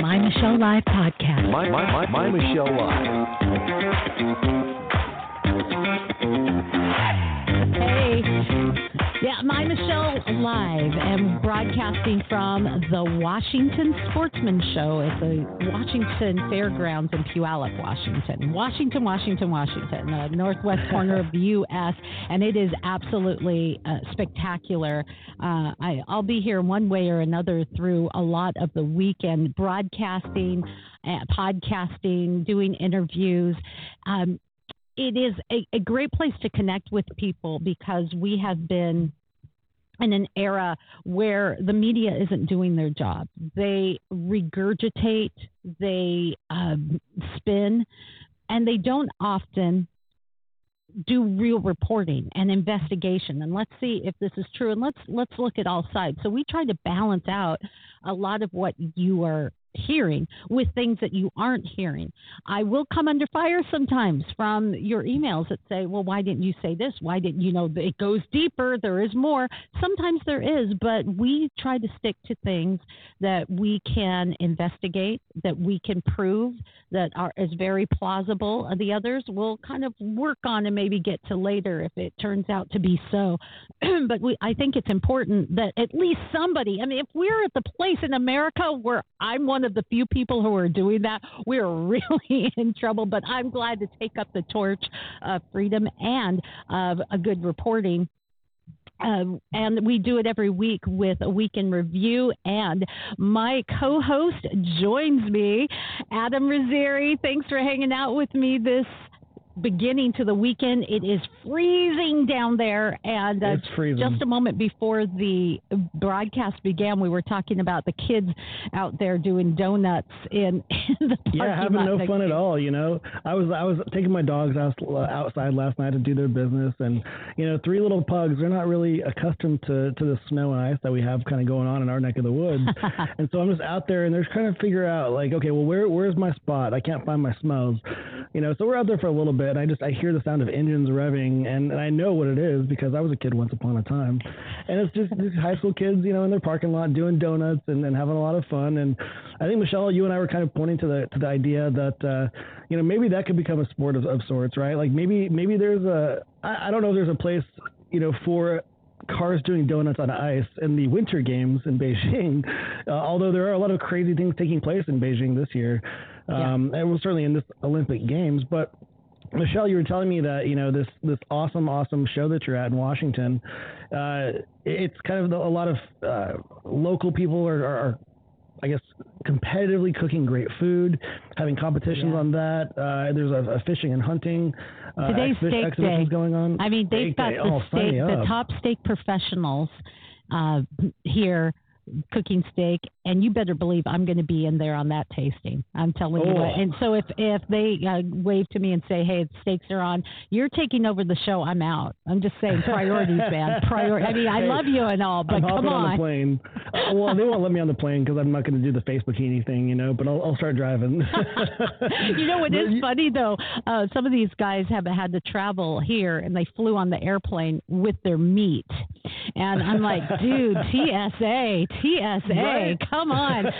My Michelle Live podcast. My, my, my, my Michelle Live. Hey. My Michelle Live and broadcasting from the Washington Sportsman Show at the Washington Fairgrounds in Puyallup, Washington. Washington, Washington, Washington, the northwest corner of the U.S., and it is absolutely uh, spectacular. Uh, I, I'll be here one way or another through a lot of the weekend broadcasting, uh, podcasting, doing interviews. Um, it is a, a great place to connect with people because we have been in an era where the media isn't doing their job. They regurgitate, they um, spin, and they don't often do real reporting and investigation and let's see if this is true and let's let's look at all sides so we try to balance out a lot of what you are hearing with things that you aren't hearing. I will come under fire sometimes from your emails that say, well, why didn't you say this? Why didn't you know it goes deeper? There is more. Sometimes there is, but we try to stick to things that we can investigate, that we can prove, that are is very plausible. The others we'll kind of work on and maybe get to later if it turns out to be so. but we, I think it's important that at least somebody, I mean, if we're at the place in America where I'm one one of the few people who are doing that, we're really in trouble. But I'm glad to take up the torch of freedom and of a good reporting. Uh, and we do it every week with a week in review. And my co host joins me, Adam Rizzieri. Thanks for hanging out with me this beginning to the weekend. It is freezing down there, and uh, just a moment before the broadcast began, we were talking about the kids out there doing donuts in, in the yeah, having no fun at all. You know, I was I was taking my dogs out, outside last night to do their business, and you know, three little pugs. They're not really accustomed to to the snow and ice that we have kind of going on in our neck of the woods, and so I'm just out there, and they're trying to figure out like, okay, well, where where's my spot? I can't find my smells. You know, so we're out there for a little bit I just I hear the sound of engines revving, and, and I know what it is because I was a kid once upon a time, and it's just these high school kids, you know, in their parking lot doing donuts and, and having a lot of fun. And I think Michelle, you and I were kind of pointing to the to the idea that uh, you know maybe that could become a sport of, of sorts, right? Like maybe maybe there's a I, I don't know if there's a place you know for cars doing donuts on ice in the winter games in Beijing. Uh, although there are a lot of crazy things taking place in Beijing this year, um, yeah. and certainly in this Olympic Games. But Michelle, you were telling me that you know this this awesome, awesome show that you're at in Washington. Uh, it's kind of the, a lot of uh, local people are, are, are, I guess, competitively cooking great food, having competitions yeah. on that. Uh, there's a, a, fishing and hunting. Uh, Today's steak day going on. I mean, they've steak got day. the oh, steak, the top steak professionals uh, here cooking steak, and you better believe I'm going to be in there on that tasting. I'm telling oh. you what. And so if if they uh, wave to me and say, "Hey, the steaks are on," you're taking over the show. I'm out. I'm just saying priorities, man. Priority. I mean, I love you and all, but I'm come on. on the plane. Uh, well, they won't let me on the plane because I'm not going to do the face bikini thing, you know. But I'll, I'll start driving. you know what is funny though? Uh, some of these guys have had to travel here, and they flew on the airplane with their meat, and I'm like, dude, TSA, TSA, right. come on.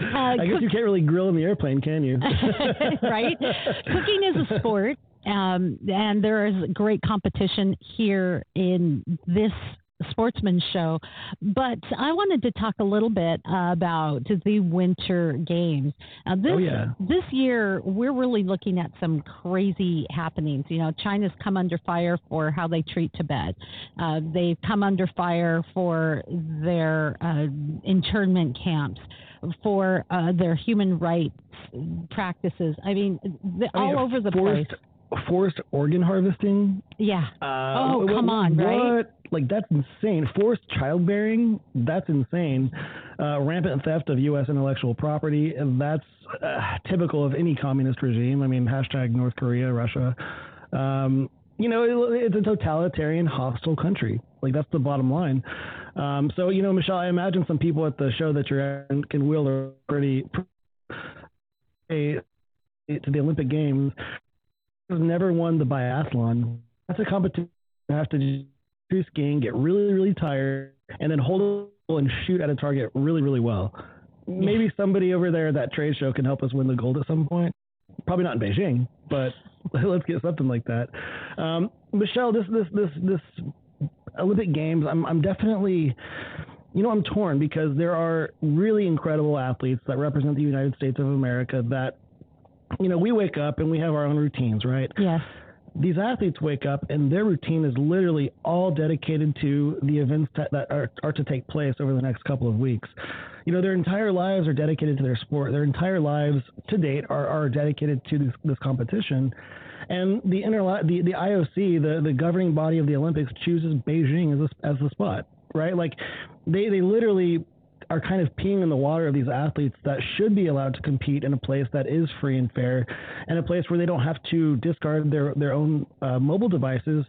Uh, I guess cook- you can't really grill in the airplane, can you? right? Cooking is a sport. Um, and there is great competition here in this sportsman show. But I wanted to talk a little bit uh, about the winter games. This oh, yeah. this year we're really looking at some crazy happenings. You know, China's come under fire for how they treat Tibet. Uh, they've come under fire for their uh, internment camps. For uh, their human rights practices, I mean, all over the forced, place forced organ harvesting. Yeah. Uh, oh, come on, what? right? Like that's insane. Forced childbearing. That's insane. Uh, rampant theft of U.S. intellectual property. That's uh, typical of any communist regime. I mean, hashtag North Korea, Russia. Um, you know, it, it's a totalitarian, hostile country. Like that's the bottom line. Um, so you know, Michelle, I imagine some people at the show that you're at can wield a pretty, pretty to the Olympic Games has never won the biathlon. That's a competition you have to do skiing, get really, really tired, and then hold and shoot at a target really, really well. maybe somebody over there at that trade show can help us win the gold at some point. Probably not in Beijing, but let's get something like that. Um, Michelle, this this this this Olympic Games, I'm I'm definitely you know, I'm torn because there are really incredible athletes that represent the United States of America that, you know, we wake up and we have our own routines, right? Yes. These athletes wake up and their routine is literally all dedicated to the events that, that are, are to take place over the next couple of weeks. You know, their entire lives are dedicated to their sport. Their entire lives to date are, are dedicated to this, this competition. And the, inter- the the IOC, the, the governing body of the Olympics, chooses Beijing as a, as the spot right? Like they they literally are kind of peeing in the water of these athletes that should be allowed to compete in a place that is free and fair, and a place where they don't have to discard their their own uh, mobile devices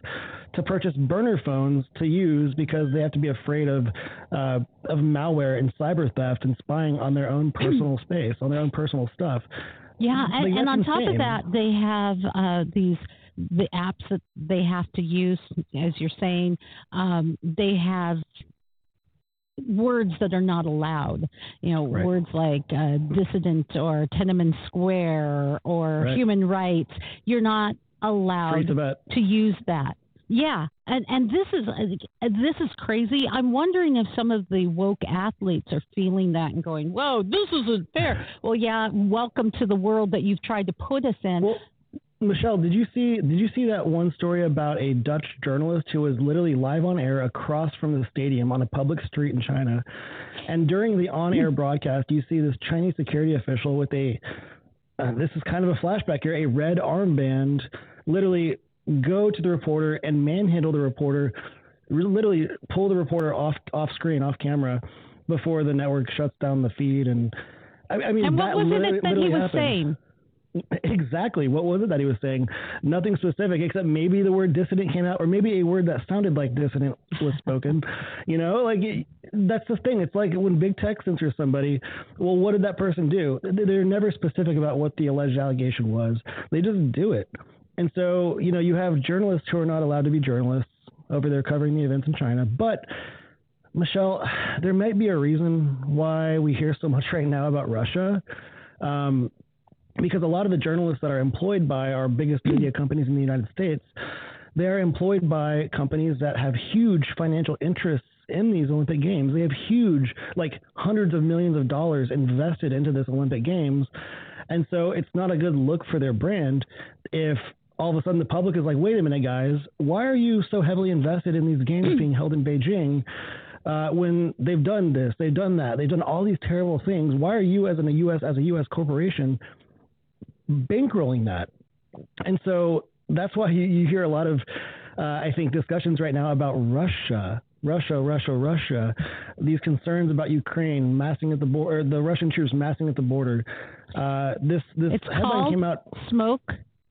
to purchase burner phones to use because they have to be afraid of uh, of malware and cyber theft and spying on their own personal space, on their own personal stuff. Yeah, and, and on insane. top of that, they have uh, these the apps that they have to use, as you're saying, um, they have words that are not allowed. You know, right. words like uh, dissident or Tiananmen Square or right. human rights. You're not allowed to use that. Yeah, and and this is uh, this is crazy. I'm wondering if some of the woke athletes are feeling that and going, "Whoa, this isn't fair." well, yeah, welcome to the world that you've tried to put us in. Well, Michelle, did you see did you see that one story about a Dutch journalist who was literally live on air across from the stadium on a public street in China? And during the on-air broadcast, you see this Chinese security official with a uh, this is kind of a flashback here, a red armband, literally go to the reporter and manhandle the reporter, literally pull the reporter off off screen, off camera, before the network shuts down the feed. And I, I mean, and what was it that he was happened. saying? Exactly. What was it that he was saying? Nothing specific, except maybe the word dissident came out, or maybe a word that sounded like dissident was spoken. you know, like that's the thing. It's like when big tech censors somebody. Well, what did that person do? They're never specific about what the alleged allegation was. They just do it. And so, you know, you have journalists who are not allowed to be journalists over there covering the events in China, but. Michelle, there might be a reason why we hear so much right now about Russia. Um, because a lot of the journalists that are employed by our biggest media companies in the United States, they are employed by companies that have huge financial interests in these Olympic Games. They have huge, like hundreds of millions of dollars invested into this Olympic Games. And so it's not a good look for their brand if all of a sudden the public is like, wait a minute, guys, why are you so heavily invested in these games being held in Beijing? Uh, when they've done this, they've done that, they've done all these terrible things. Why are you, as in a U.S. as a U.S. corporation, bankrolling that. And so that's why you, you hear a lot of, uh, I think, discussions right now about Russia. Russia, Russia, Russia. These concerns about Ukraine massing at the border, the Russian troops massing at the border. Uh, this this it's headline came out. Smoke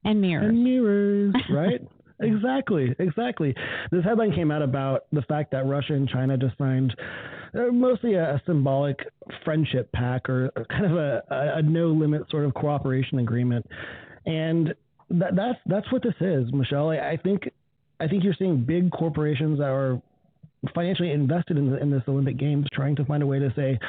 and mirrors. And mirrors, right? exactly, exactly. This headline came out about the fact that Russia and China just signed uh, mostly a, a, symbolic friendship pack or kind of a, a, no limit sort of cooperation agreement. And that, that's that's what this is, Michelle. I, I think I think you're seeing big corporations that are financially invested in, the, in this Olympic Games, trying to find a way to say,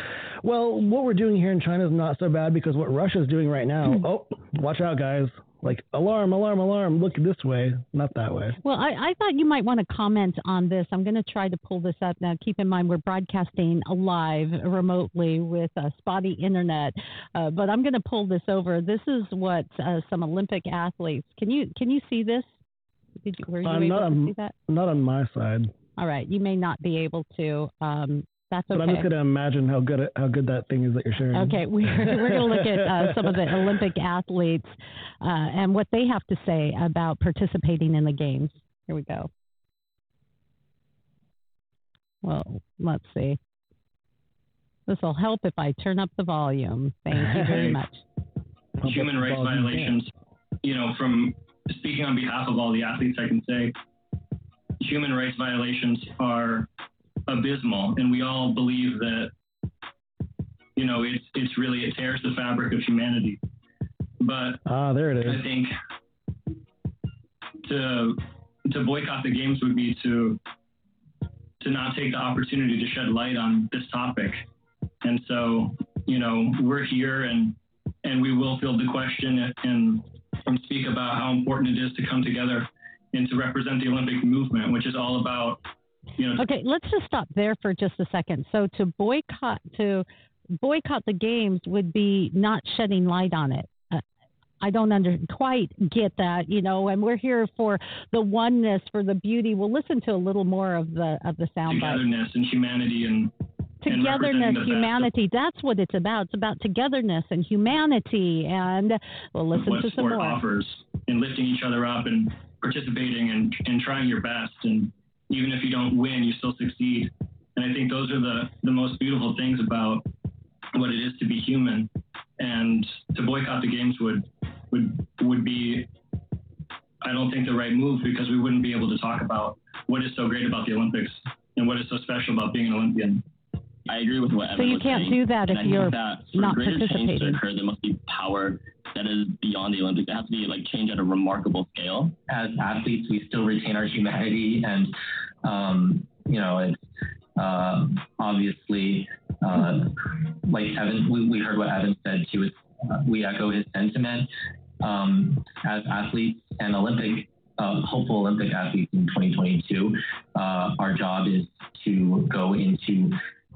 well, what we're doing here in China is not so bad because what Russia's doing right now. Hmm. oh, watch out, guys! Like alarm, alarm, alarm, look this way, not that way. Well, I, I thought you might want to comment on this. I'm going to try to pull this up now. Keep in mind we're broadcasting live remotely with a spotty internet, uh, but I'm going to pull this over. This is what uh, some Olympic athletes. Can you can you see this? Did you, were you uh, able to on, see that? Not on my side. All right, you may not be able to. Um, that's okay. But I'm just going to imagine how good how good that thing is that you're sharing. Okay, we're, we're going to look at uh, some of the Olympic athletes uh, and what they have to say about participating in the games. Here we go. Well, let's see. This will help if I turn up the volume. Thank you very much. Human rights violations. You know, from speaking on behalf of all the athletes, I can say human rights violations are abysmal, and we all believe that you know it's it's really it tears the fabric of humanity. But ah, there it is. I think to to boycott the games would be to to not take the opportunity to shed light on this topic. And so, you know, we're here and and we will field the question and, and speak about how important it is to come together and to represent the Olympic movement, which is all about, you know. Okay, let's just stop there for just a second. So to boycott to boycott the games would be not shedding light on it. Uh, I don't under, quite get that, you know, and we're here for the oneness, for the beauty. We'll listen to a little more of the of the sound. Togetherness and humanity and togetherness, humanity. That's what it's about. It's about togetherness and humanity. And we'll listen what to some more. offers and lifting each other up and participating and, and trying your best. And even if you don't win, you still succeed. And I think those are the, the most beautiful things about what it is to be human. And to boycott the games would would would be I don't think the right move because we wouldn't be able to talk about what is so great about the Olympics and what is so special about being an Olympian. I agree with what Evan So you can't saying. do that and if I you're think that for not greater change to participating. occur, there must be power that is beyond the Olympics. It has to be like change at a remarkable scale. as athletes, we still retain our humanity, and um, you know, it's uh, obviously uh, like Evan. We, we heard what Evan said too. It's, uh, we echo his sentiment. Um, as athletes and Olympic, uh, hopeful Olympic athletes in 2022, uh, our job is to go into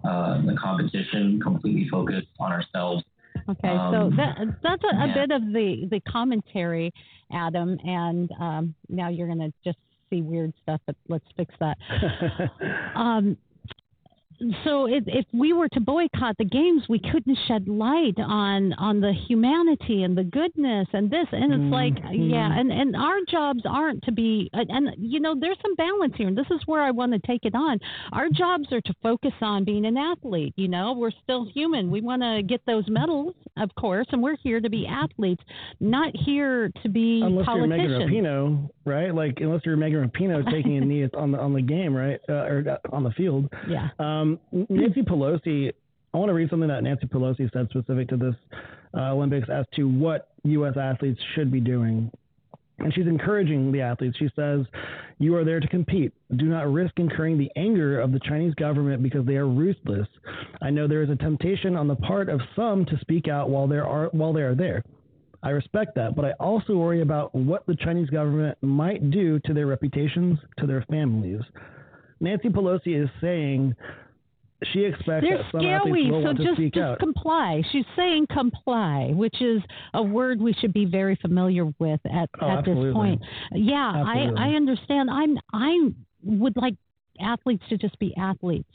uh, the competition completely focused on ourselves Okay, so Um, that that's a, a yeah. bit of the the commentary, Adam, and um, now you're gonna just see weird stuff. But let's fix that. Um, so if, if we were to boycott the games, we couldn't shed light on on the humanity and the goodness and this. And it's like, Mhm. yeah, and and our jobs aren't to be. And, you know, there's some balance here, and this is where I want to take it on. Our jobs are to focus on being an athlete. You know, we're still human. We want to get those medals, of course, and we're here to be athletes, not here to be unless you're Megan politicians. Rapinoe, right? Like unless you're Megan Rapinoe taking a knee on the on the game, right, uh, or uh, on the field. Yeah. Um, Nancy Pelosi. I want to read something that Nancy Pelosi said specific to this uh, Olympics as to what U.S. athletes should be doing. And she's encouraging the athletes. She says, You are there to compete. Do not risk incurring the anger of the Chinese government because they are ruthless. I know there is a temptation on the part of some to speak out while, there are, while they are there. I respect that, but I also worry about what the Chinese government might do to their reputations, to their families. Nancy Pelosi is saying she expects They're that some scary, so just just out. comply. She's saying comply, which is a word we should be very familiar with at, Oh, at this point. Yeah, Absolutely. I I understand. I'm I would like athletes to just be athletes.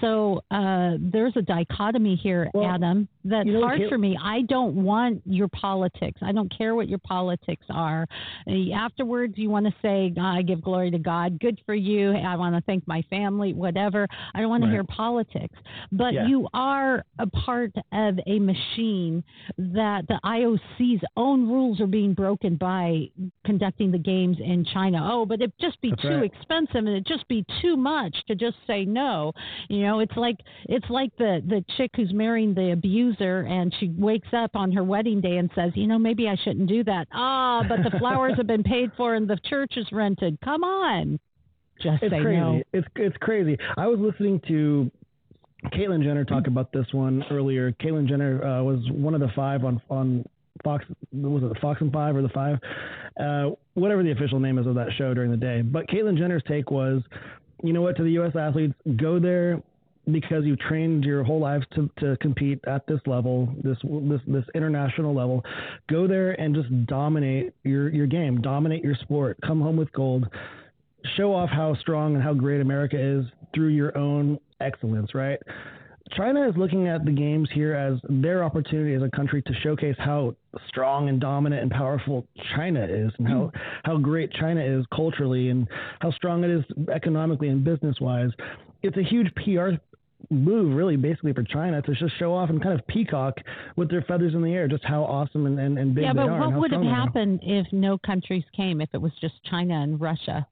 So uh, there's a dichotomy here, Well, Adam. That's hard for me. I don't want your politics. I don't care what your politics are. Uh, Afterwards, you want to say, "I give glory to God. Good for you. I want to thank my family. Whatever. I don't want Right. to hear politics. But Yeah. you are a part of a machine that the IOC's own rules are being broken by conducting the games in China. Oh, but it'd just be That's too right. expensive and it'd just be too much to just say no. You know, it's like it's like the the chick who's marrying the abuser and she wakes up on her wedding day and says, "You know, maybe I shouldn't do that." Ah, but the flowers have been paid for and the church is rented. Come on. Just It's say crazy. no. It's it's crazy. I was listening to Caitlyn Jenner talk about this one earlier. Caitlyn Jenner uh, was one of the five on on Fox. Was it the Fox and Five or the Five? Uh, whatever the official name is of that show during the day. But Caitlyn Jenner's take was, you know what? To the U.S. athletes, go there because you've trained your whole lives to, to compete at this level, this this this international level. Go there and just dominate your your game, dominate your sport. Come home with gold show off how strong and how great America is through your own excellence, right? China is looking at the games here as their opportunity as a country to showcase how strong and dominant and powerful China is and how, hmm. how great China is culturally and how strong it is economically and business wise. It's a huge PR move really basically for China to just show off and kind of peacock with their feathers in the air just how awesome and, and, and big Yeah, they but are. and what would have strong they are. happened if no countries came? If it was just China and Russia?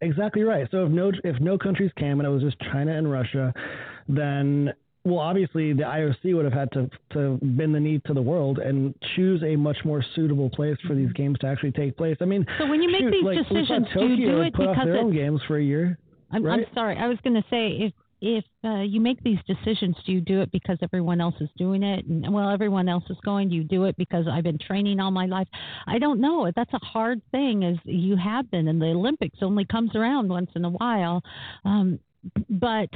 Exactly right. So if no if no countries came and it was just China and Russia, then well obviously the IOC would have had to to bend the knee to the world and choose a much more suitable place for these games to actually take place. I mean, So when you make shoot, these like, decisions, do you do it put off because their own games for a year. I'm, right? I'm sorry. I was going to say if if uh, you make these decisions, do you do it because everyone else is doing it? And well, everyone else is going. Do you do it because I've been training all my life? I don't know. That's a hard thing, as you have been, and the Olympics only comes around once in a while. Um, but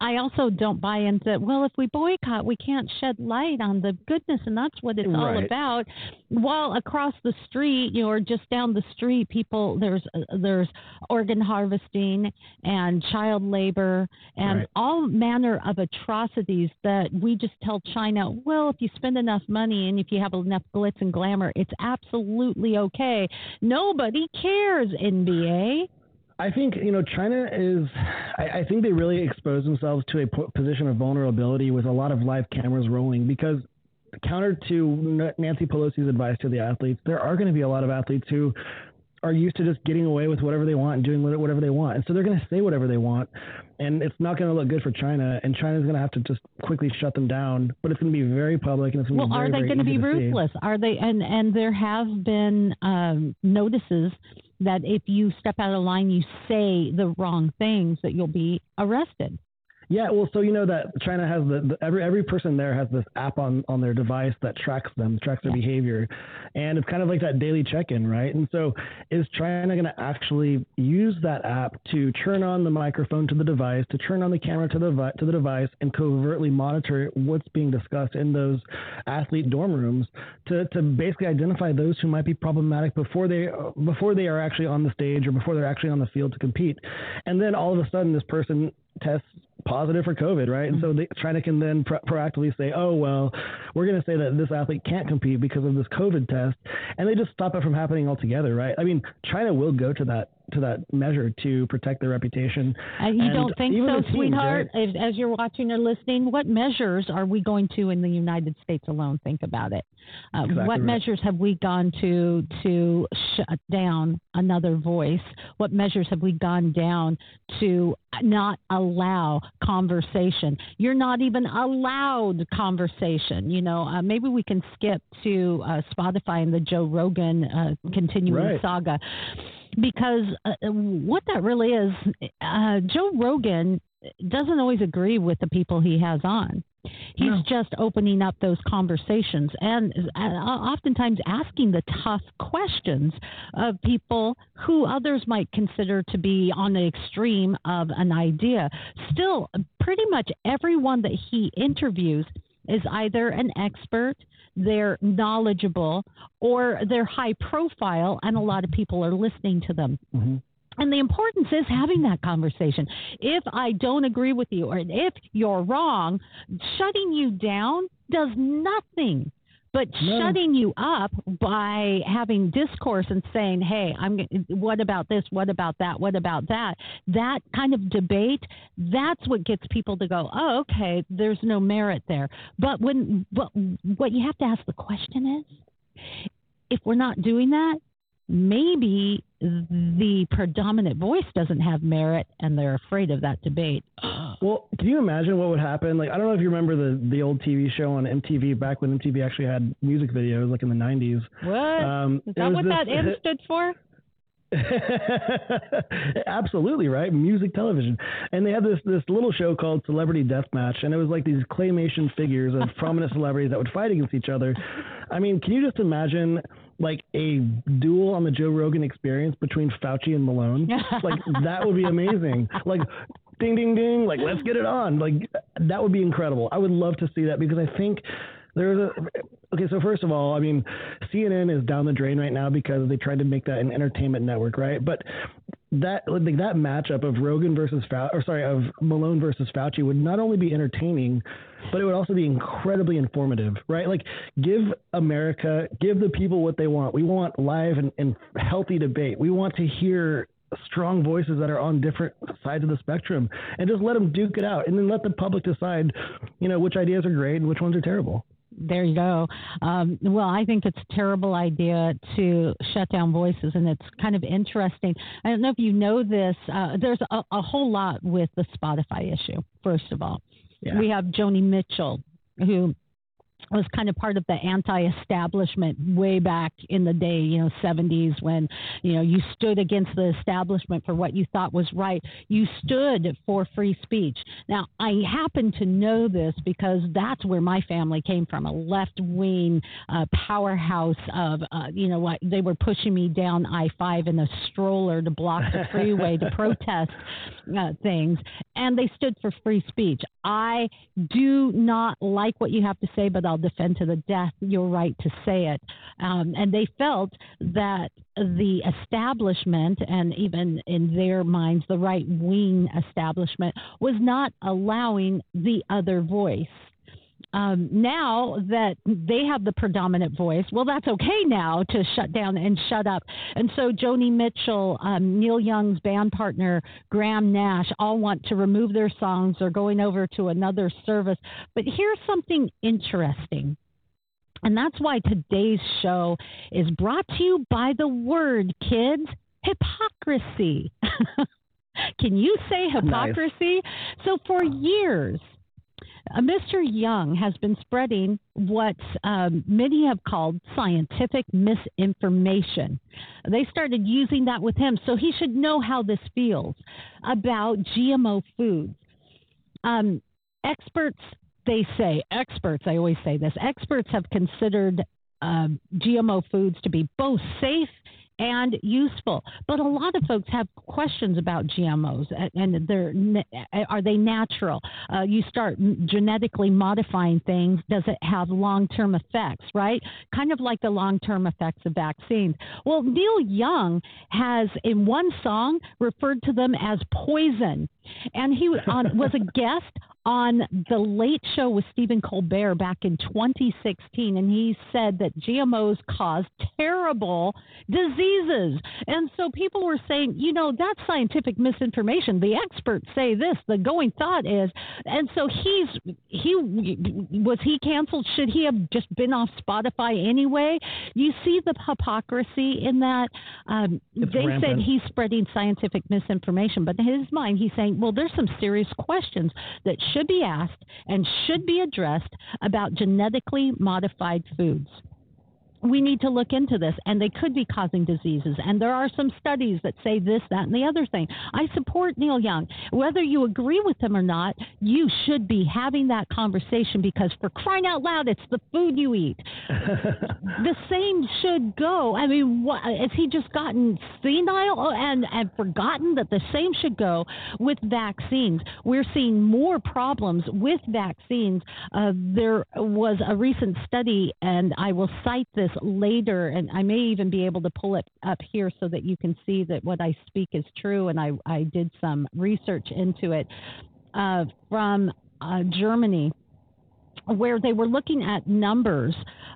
I also don't buy into well, if we boycott, we can't shed light on the goodness, and that's what it's right. all about. While across the street, you know, or just down the street, people there's uh, there's organ harvesting and child labor and Right. all manner of atrocities that we just tell China. Well, if you spend enough money and if you have enough glitz and glamour, it's absolutely okay. Nobody cares, NBA. I think you know China is. I, I think they really expose themselves to a po- position of vulnerability with a lot of live cameras rolling because counter to Nancy Pelosi's advice to the athletes, there are going to be a lot of athletes who are used to just getting away with whatever they want and doing whatever they want, and so they're going to say whatever they want, and it's not going to look good for China, and China's going to have to just quickly shut them down. But it's going to be very public, and it's going to Well, be very, Well, are they going to be to ruthless? Are they? And and there have been um, notices that if you step out of line, you say the wrong things, that you'll be arrested. Yeah, well, so you know that China has the, the every every person there has this app on on their device that tracks them, tracks their behavior, and it's kind of like that daily check-in, right? And so, is China going to actually use that app to turn on the microphone to the device, to turn on the camera to the to the device, and covertly monitor what's being discussed in those athlete dorm rooms to to basically identify those who might be problematic before they before they are actually on the stage or before they're actually on the field to compete, and then all of a sudden this person tests positive for COVID, right? And so mm-hmm. they, China can then pro- proactively say, oh, well, we're going to say that this athlete can't compete because of this COVID test. And they just stop it from happening altogether, right? I mean, China will go to that to that measure to protect their reputation. And you And don't think so, teams, sweetheart? As, as you're watching or listening, what measures are we going to in the United States alone? Think about it. Uh, Exactly what right. measures have we gone to to shut down another voice? What measures have we gone down to not allow conversation? You're not even allowed conversation. You know, uh, maybe we can skip to uh, Spotify and the Joe Rogan uh, continuing Right. saga because uh, what that really is, uh, Joe Rogan doesn't always agree with the people he has on. He's No. just opening up those conversations and uh, oftentimes asking the tough questions of people who others might consider to be on the extreme of an idea. Still, pretty much everyone that he interviews is either an expert, they're knowledgeable, or they're high profile, and a lot of people are listening to them. Mhm. And the importance is having that conversation. If I don't agree with you, or if you're wrong, shutting you down does nothing. But No. shutting you up by having discourse and saying, "Hey, I'm. What about this? What about that? What about that?" That kind of debate. That's what gets people to go, "Oh, okay. There's no merit there." But when, but what you have to ask the question is, if we're not doing that, maybe the predominant voice doesn't have merit and they're afraid of that debate. Well, can you imagine what would happen? Like, I don't know if you remember the the old TV show on MTV back when MTV actually had music videos, like in the '90s. What? Um, Is that what that M stood for? Absolutely right, music television, and they had this this little show called Celebrity Deathmatch, and it was like these claymation figures of prominent celebrities that would fight against each other. I mean, can you just imagine like a duel on the Joe Rogan Experience between Fauci and Malone? like that would be amazing. Like. Ding ding ding! Like let's get it on! Like that would be incredible. I would love to see that because I think there's a okay. So first of all, I mean, CNN is down the drain right now because they tried to make that an entertainment network, right? But that like that matchup of Rogan versus or sorry, of Malone versus Fauci would not only be entertaining, but it would also be incredibly informative, right? Like give America, give the people what they want. We want live and, and healthy debate. We want to hear strong voices that are on different sides of the spectrum and just let them duke it out and then let the public decide you know which ideas are great and which ones are terrible There you go. Um, well, I think it's a terrible idea to shut down voices, and it's kind of interesting. I don't know if you know this. Uh, there's a, a whole lot with the Spotify issue. First of all, Yeah. we have Joni Mitchell, who was kind of part of the anti-establishment way back in the day, you know, 70s when, you know, you stood against the establishment for what you thought was right. You stood for free speech. Now, I happen to know this because that's where my family came from, a left-wing uh, powerhouse of, uh, you know, what they were pushing me down I-5 in a stroller to block the freeway to protest uh, things, and they stood for free speech. I do not like what you have to say, but I'll defend to the death your right to say it. Um, and they felt that the establishment, and even in their minds, the right wing establishment, was not allowing the other voice um, now that they have the predominant voice, well, that's okay now to shut down and shut up. And so Joni Mitchell, um, Neil Young's band partner, Graham Nash, all want to remove their songs. They're going over to another service. But here's something interesting. And that's why today's show is brought to you by the word, kids hypocrisy. Can you say hypocrisy? Nice. So, for years, uh, Mr. Young has been spreading what um, many have called scientific misinformation. They started using that with him, so he should know how this feels about GMO foods. Um, experts, they say, experts, I always say this, experts have considered uh, GMO foods to be both safe and useful. But a lot of folks have questions about GMOs, and they're are they natural? Uh, you start genetically modifying things. Does it have long term effects? Right, kind of like the long term effects of vaccines. Well, Neil Young has in one song referred to them as poison, and he on, was a guest on the Late Show with Stephen Colbert back in 2016, and he said that GMOs cause terrible diseases. And so people were saying, you know, that's scientific misinformation. The experts say this. The going thought is, and so he's he was he canceled? Should he have just been off Spotify anyway? You see the hypocrisy in that. Um, they rampant. said he's spreading scientific misinformation, but in his mind, he's saying, well, there's some serious questions that should be asked and should be addressed about genetically modified foods we need to look into this and they could be causing diseases and there are some studies that say this that and the other thing. I support neil young. Whether you agree with him or not you should be having that conversation because for crying out loud it's the food you eat. The same should go. I mean what, has he just gotten senile and, and forgotten that the same should go with vaccines? We're seeing more problems with vaccines. Uh, there was a recent study and i will cite this this later, and I may even be able to pull it up here so that you can see that what I speak is true. And I, I did some research into it uh, from uh, Germany where they were looking at numbers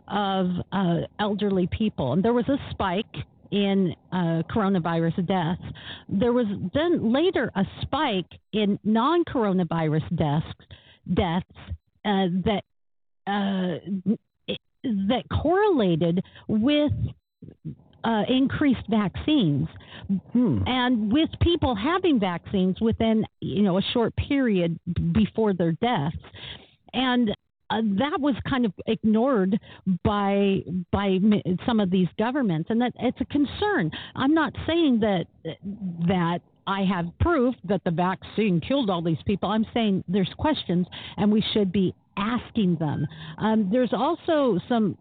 of uh, elderly people. And there was a spike in uh, coronavirus deaths. There was then later a spike in non coronavirus deaths, deaths uh, that uh, that correlated with uh, increased vaccines, hmm. and with people having vaccines within you know a short period before their deaths, and uh, that was kind of ignored by by some of these governments, and that it's a concern. I'm not saying that that I have proof that the vaccine killed all these people. I'm saying there's questions, and we should be asking them. Um, there's also some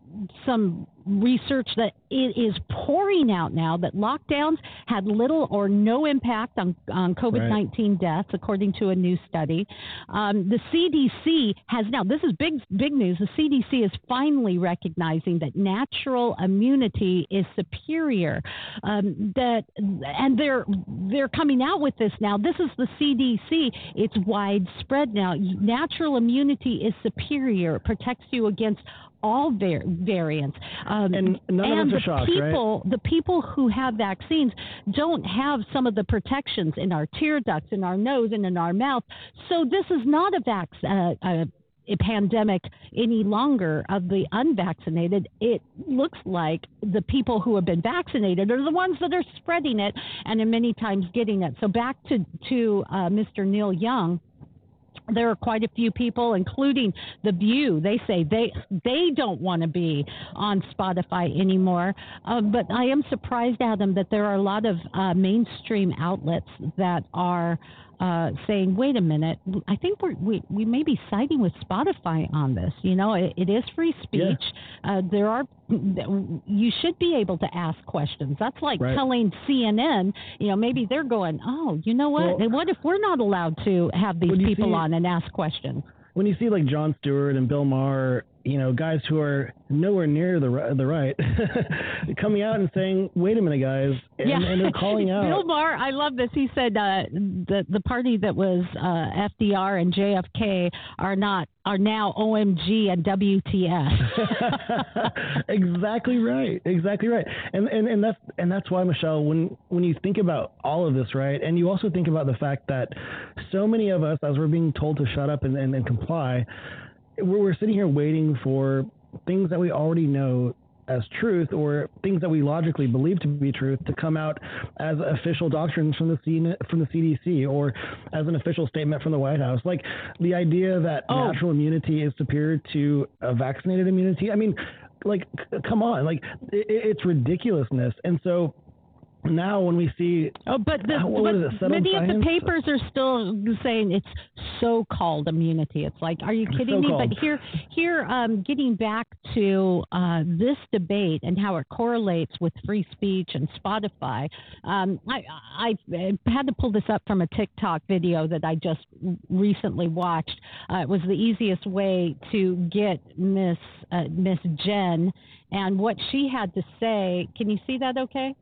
some research that it is pouring out now that lockdowns had little or no impact on, on COVID 19 right. deaths, according to a new study. Um, the CDC has now, this is big, big news. The CDC is finally recognizing that natural immunity is superior. Um, that, and they're, they're coming out with this now. This is the CDC. It's widespread now. Natural immunity is superior, it protects you against all var- variants. Um, and none and of are shocked, people, right? The people who have vaccines don't have some of the protections in our tear ducts, in our nose, and in our mouth. So this is not a vaccine. Uh, a pandemic any longer of the unvaccinated. It looks like the people who have been vaccinated are the ones that are spreading it and in many times getting it. So back to to uh, Mr. Neil Young there are quite a few people, including the View. They say they they don't want to be on Spotify anymore. Uh, but I am surprised, Adam, that there are a lot of uh, mainstream outlets that are uh, saying, "Wait a minute, I think we're, we we may be siding with Spotify on this." You know, it, it is free speech. Yeah. Uh, there are you should be able to ask questions. That's like right. telling CNN, you know, maybe they're going, "Oh, you know what? Well, what if we're not allowed to have these people see, on and ask questions?" When you see like Jon Stewart and Bill Maher you know, guys who are nowhere near the the right coming out and saying, "Wait a minute, guys," and, yeah. and they're calling out. Bill Maher, I love this. He said uh, the the party that was uh, FDR and JFK are not are now OMG and WTF. exactly right. Exactly right. And, and and that's and that's why Michelle, when when you think about all of this, right, and you also think about the fact that so many of us, as we're being told to shut up and, and, and comply we're, we're sitting here waiting for things that we already know as truth or things that we logically believe to be truth to come out as official doctrines from the C- from the CDC or as an official statement from the White House. Like the idea that oh. natural immunity is superior to a vaccinated immunity. I mean, like, come on, like it, it's ridiculousness. And so now when we see oh but the, but many of the papers are still saying it's so-called immunity. It's like are you kidding me? But here here um, getting back to uh, this debate and how it correlates with free speech and spotify um, I, I, had to pull this up from a tiktok video that i just recently watched. Uh, it was the easiest way to get miss uh, miss jen. And what she had to say can you see that okay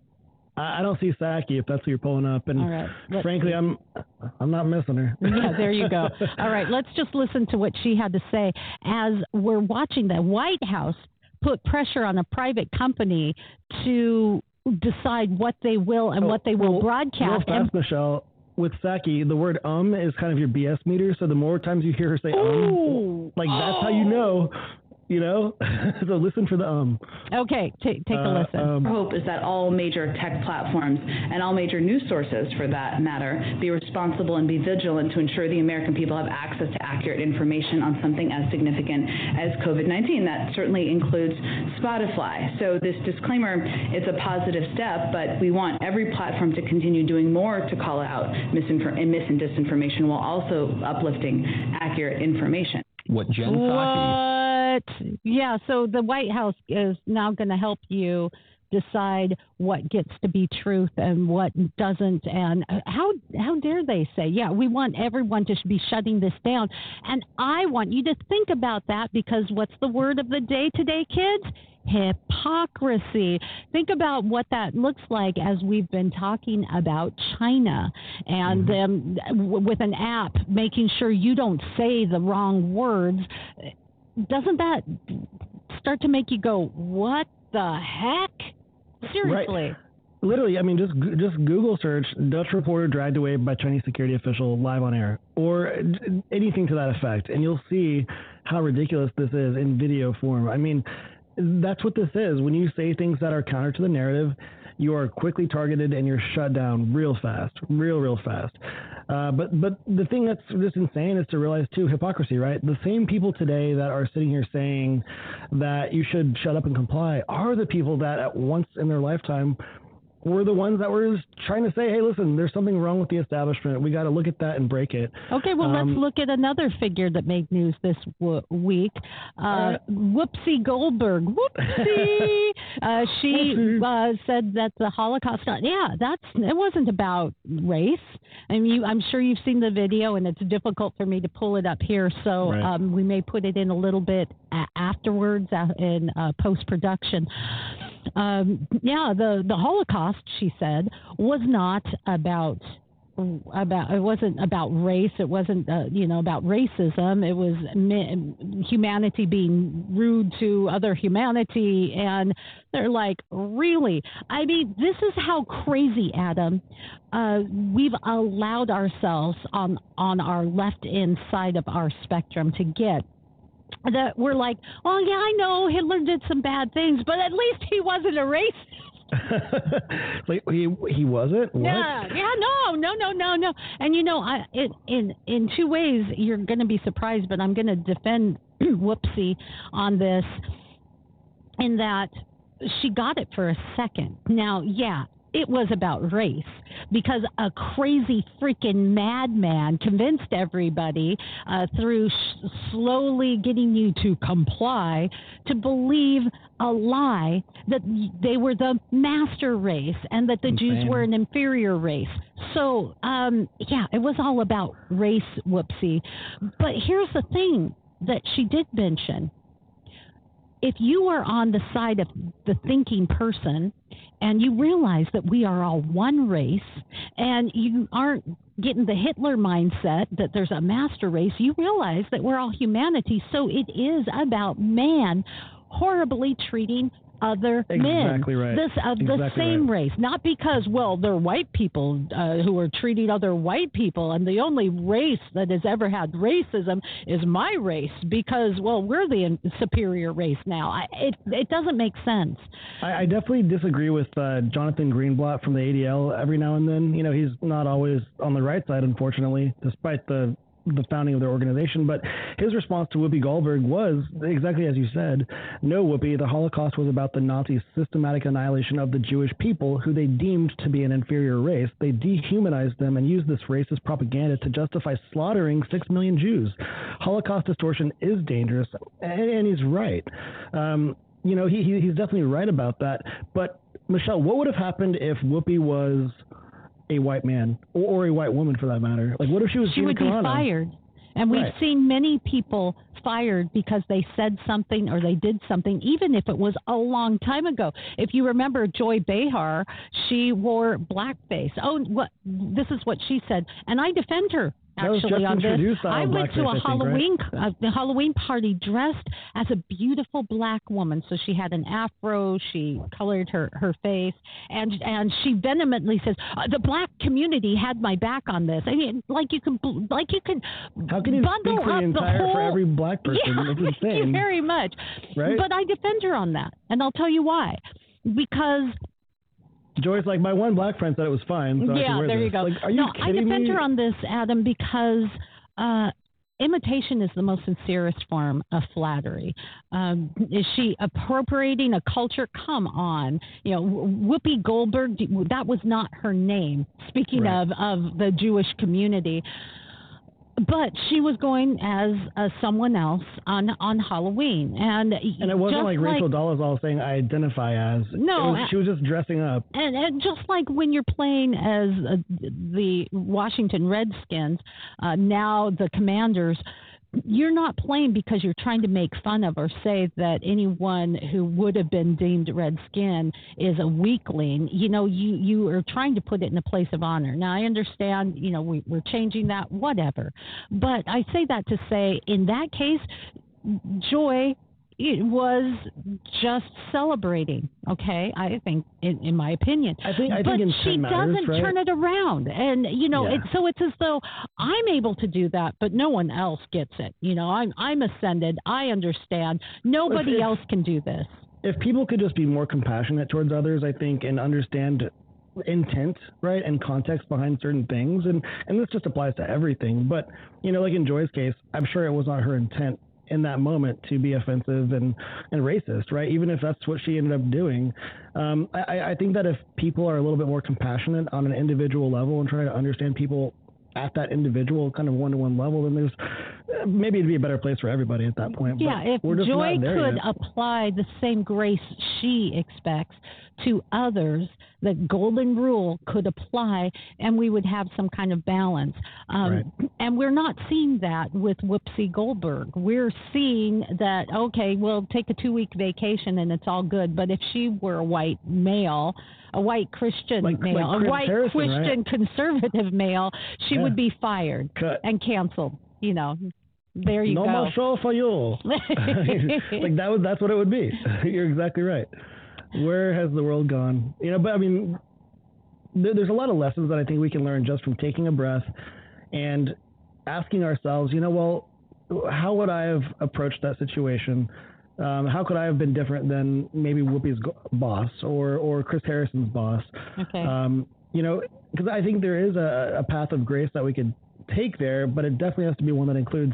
I don't see Psaki if that's who you're pulling up, and right, frankly, see. I'm I'm not missing her. yeah, there you go. All right, let's just listen to what she had to say as we're watching the White House put pressure on a private company to decide what they will and oh, what they will well, broadcast. Real fast, and, Michelle. With Psaki, the word um is kind of your BS meter. So the more times you hear her say um, like that's how you know you know? so listen for the um. Okay, t- take a uh, listen. Um, Our hope is that all major tech platforms and all major news sources, for that matter, be responsible and be vigilant to ensure the American people have access to accurate information on something as significant as COVID 19. That certainly includes Spotify. So, this disclaimer is a positive step, but we want every platform to continue doing more to call out misinfor- mis and disinformation while also uplifting accurate information. What Jen Psaki but yeah, so the White House is now going to help you decide what gets to be truth and what doesn't and how how dare they say yeah we want everyone to be shutting this down and i want you to think about that because what's the word of the day today kids hypocrisy. Think about what that looks like as we've been talking about China and mm-hmm. um, with an app making sure you don't say the wrong words doesn't that start to make you go, "What the heck?" Seriously. Right. Literally, I mean, just just Google search Dutch reporter dragged away by Chinese security official live on air, or anything to that effect, and you'll see how ridiculous this is in video form. I mean, that's what this is. When you say things that are counter to the narrative, you are quickly targeted and you're shut down real fast, real, real fast. Uh, but but the thing that's just insane is to realize too hypocrisy, right? The same people today that are sitting here saying that you should shut up and comply are the people that at once in their lifetime were the ones that were trying to say, hey, listen, there's something wrong with the establishment. We got to look at that and break it. Okay, well, um, let's look at another figure that made news this w- week. Uh, uh, Whoopsie Goldberg. Whoopsie. uh, she uh, said that the Holocaust. Yeah, that's it wasn't about race. I mean, you, I'm sure you've seen the video, and it's difficult for me to pull it up here, so right. um, we may put it in a little bit afterwards uh, in uh, post production um, yeah, the the Holocaust, she said, was not about about it wasn't about race. It wasn't uh, you know about racism. It was humanity being rude to other humanity. And they're like really? I mean this is how crazy adam uh, we've allowed ourselves on on our left end side of our spectrum to get that we're like, oh yeah, I know Hitler did some bad things, but at least he wasn't a racist. like he he wasn't. What? Yeah, yeah, no, no, no, no, no. And you know, I it, in in two ways you're going to be surprised, but I'm going to defend Whoopsie on this in that she got it for a second. Now, yeah, it was about race because a crazy freaking madman convinced everybody uh, through sh- slowly getting you to comply to believe a lie that they were the master race and that the Insane. Jews were an inferior race. So, um, yeah, it was all about race, whoopsie. But here's the thing that she did mention if you are on the side of the thinking person and you realize that we are all one race and you aren't getting the Hitler mindset that there's a master race, you realize that we're all humanity. So it is about man horribly treating other men. Exactly right. This of the same right. race, not because well they're white people uh, who are treating other white people, and the only race that has ever had racism is my race because well we're the in- superior race now. I, it it doesn't make sense. I, I definitely disagree with uh, Jonathan Greenblatt from the ADL. Every now and then, you know, he's not always on the right side, unfortunately, despite the the founding of their organization. But his response to Whoopi Goldberg was exactly as you said. No, Whoopi, the Holocaust was about the Nazis' systematic annihilation of the Jewish people, who they deemed to be an inferior race. They dehumanized them and used this racist propaganda to justify slaughtering six million Jews. Holocaust distortion is dangerous, and, and he's right. Um, you know, he, he he's definitely right about that. But Michelle, what would have happened if Whoopi was a white man or, or a white woman for that matter? Like, what if she was She would be Carano? fired. And we've Right. seen many people fired because they said something or they did something, even if it was a long time ago. If you remember Joy Behar, she wore blackface. Oh, what this is what she said, and I defend her. Actually, on this, I went to a think, right? Halloween a Halloween party dressed as a beautiful black woman. So she had an afro. She colored her her face, and and she vehemently says uh, the black community had my back on this. I mean, like you can like you can How can you bundle up the entire whole, for every black person? Yeah, thank you very much. Right? But I defend her on that, and I'll tell you why. Because Joy's like, my one black friend said it was fine. So yeah, there this. you go. Like, are you no, I defend her on this, Adam, because uh, imitation is the most sincerest form of flattery. Um, is she appropriating a culture? Come on, you know, Whoopi Goldberg. That was not her name. Speaking Right. of of the Jewish community. But she was going as uh, someone else on on Halloween, and and it wasn't just like Rachel Dolezal saying I identify as. No, was- she was just dressing up. and, and just like when you're playing as uh, the Washington Redskins, uh, now the Commanders, you're not playing because you're trying to make fun of or say that anyone who would have been deemed Redskin is a weakling. You know, you you are trying to put it in a place of honor. Now I understand. You know, we, we're changing that, whatever. But I say that to say, in that case, Joy it was just celebrating. Okay, I think, in, in my opinion. I think I but think she matters, doesn't right? turn it around, and you know, Yeah. it's so it's as though I'm able to do that, but no one else gets it. You know, I'm I'm ascended. I understand. Nobody if- else can do this. if people could just be more compassionate towards others, I think, and understand intent, right, and context behind certain things, and and this just applies to everything. But you know, like in Joy's case, I'm sure it was not her intent in that moment to be offensive and and racist, right? Even if that's what she ended up doing. Um, I, I- think that if people are a little bit more compassionate on an individual level and try to understand people at that individual kind of one-to-one level, then there's maybe it'd be a better place for everybody at that point. Yeah, but if Joy could yet. apply the same grace she expects to others, the golden rule could apply, and we would have some kind of balance. Um, And we're not seeing that with Whoopsie Goldberg. We're seeing that okay, we'll take a two-week vacation and it's all good. But if she were a white male, a white Christian Like- male, like a white Harrison, right? Christian conservative male, she Yeah. would be fired Cut. and canceled. You know, there you no go. more show for you. like that was that's what it would be. You're exactly right. Where has the world gone? You know, but I mean, there, there's a lot of lessons that I think we can learn just from taking a breath and asking ourselves, you know, well, how would I have approached that situation? Um, how could I have been different than maybe Whoopi's boss or or Chris Harrison's boss? Okay. Um, you know, because I think there is a, a path of grace that we could take there, but it definitely has to be one that includes